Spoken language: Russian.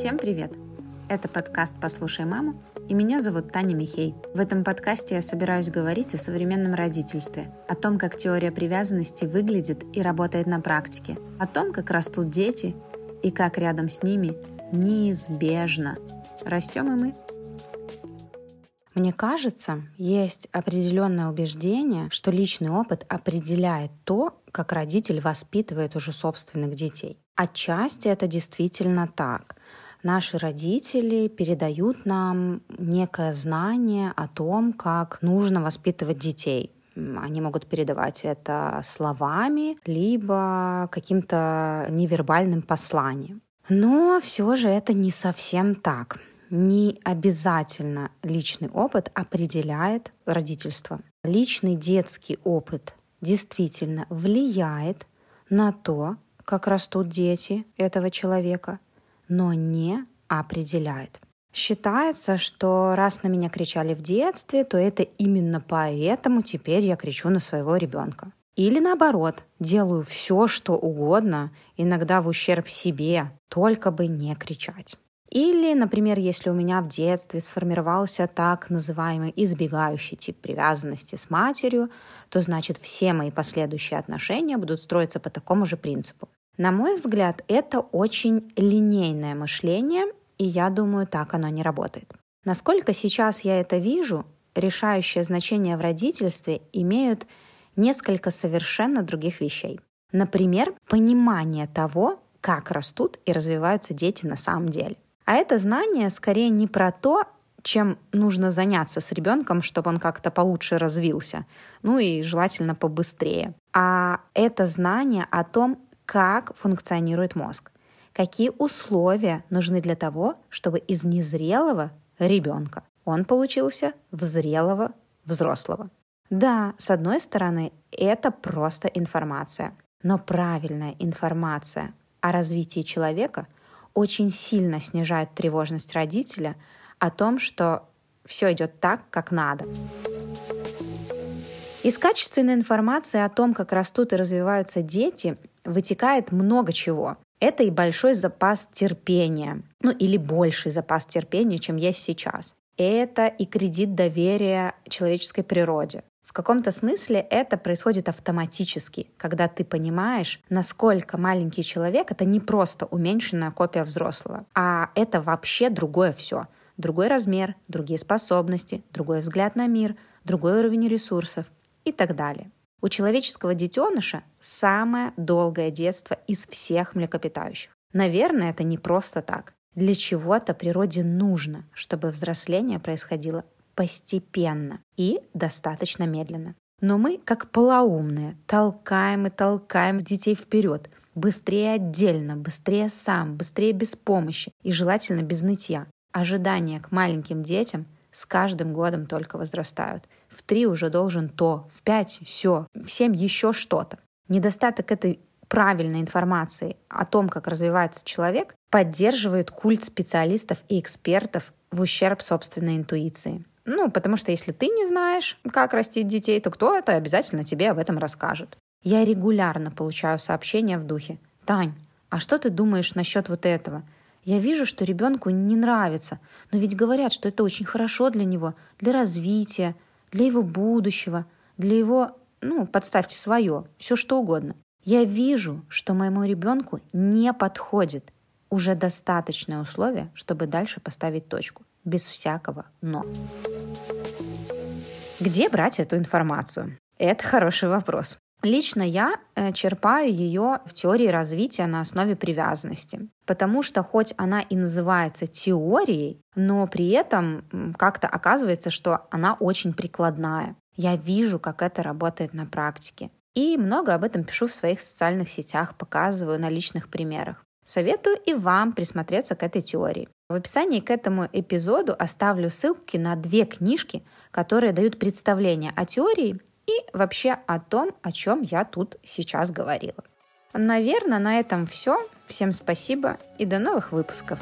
Всем привет! Это подкаст «Послушай маму» и меня зовут Таня Михей. В этом подкасте я собираюсь говорить о современном родительстве, о том, как теория привязанности выглядит и работает на практике, о том, как растут дети и как рядом с ними неизбежно растем и мы. Мне кажется, есть определенное убеждение, что личный опыт определяет то, как родитель воспитывает уже собственных детей. Отчасти это действительно так. Наши родители передают нам некое знание о том, как нужно воспитывать детей. Они могут передавать это словами, либо каким-то невербальным посланием. Но все же это не совсем так. Не обязательно личный опыт определяет родительство. Личный детский опыт действительно влияет на то, как растут дети этого человека, но не определяет. Считается, что раз на меня кричали в детстве, то это именно поэтому теперь я кричу на своего ребенка. Или наоборот, делаю все, что угодно, иногда в ущерб себе, только бы не кричать. Или, например, если у меня в детстве сформировался так называемый избегающий тип привязанности с матерью, то значит все мои последующие отношения будут строиться по такому же принципу. На мой взгляд, это очень линейное мышление, и я думаю, так оно не работает. Насколько сейчас я это вижу, решающее значение в родительстве имеют несколько совершенно других вещей. Например, понимание того, как растут и развиваются дети на самом деле. А это знание скорее не про то, чем нужно заняться с ребенком, чтобы он как-то получше развился, ну и желательно побыстрее. А это знание о том, как функционирует мозг, какие условия нужны для того, чтобы из незрелого ребенка он получился в зрелого взрослого. Да, с одной стороны, это просто информация, но правильная информация о развитии человека – очень сильно снижает тревожность родителя о том, что все идет так, как надо. Из качественной информации о том, как растут и развиваются дети, вытекает много чего. Это и большой запас терпения, ну или больший запас терпения, чем есть сейчас. Это и кредит доверия человеческой природе. В каком-то смысле это происходит автоматически, когда ты понимаешь, насколько маленький человек — это не просто уменьшенная копия взрослого, а это вообще другое все. Другой размер, другие способности, другой взгляд на мир, другой уровень ресурсов и так далее. У человеческого детеныша самое долгое детство из всех млекопитающих. Наверное, это не просто так. Для чего-то природе нужно, чтобы взросление происходило постепенно и достаточно медленно. Но мы, как полоумные, толкаем и толкаем детей вперед, быстрее отдельно, быстрее сам, быстрее без помощи и желательно без нытья. Ожидания к маленьким детям с каждым годом только возрастают. В три уже должен то, в пять все, в семь еще что-то. Недостаток этой правильной информации о том, как развивается человек, поддерживает культ специалистов и экспертов в ущерб собственной интуиции. Ну, потому что если ты не знаешь, как растить детей, то кто это обязательно тебе об этом расскажет. Я регулярно получаю сообщения в духе. Тань, а что ты думаешь насчет вот этого? Я вижу, что ребенку не нравится, но ведь говорят, что это очень хорошо для него, для развития, для его будущего, для его, ну, подставьте свое, все что угодно. Я вижу, что моему ребенку не подходит уже достаточное условие, чтобы дальше поставить точку без всякого «но». Где брать эту информацию? Это хороший вопрос. Лично я э, черпаю ее в теории развития на основе привязанности, потому что хоть она и называется теорией, но при этом как-то оказывается, что она очень прикладная. Я вижу, как это работает на практике. И много об этом пишу в своих социальных сетях, показываю на личных примерах. Советую и вам присмотреться к этой теории. В описании к этому эпизоду оставлю ссылки на две книжки, которые дают представление о теории и вообще о том, о чем я тут сейчас говорила. Наверное, на этом все. Всем спасибо и до новых выпусков.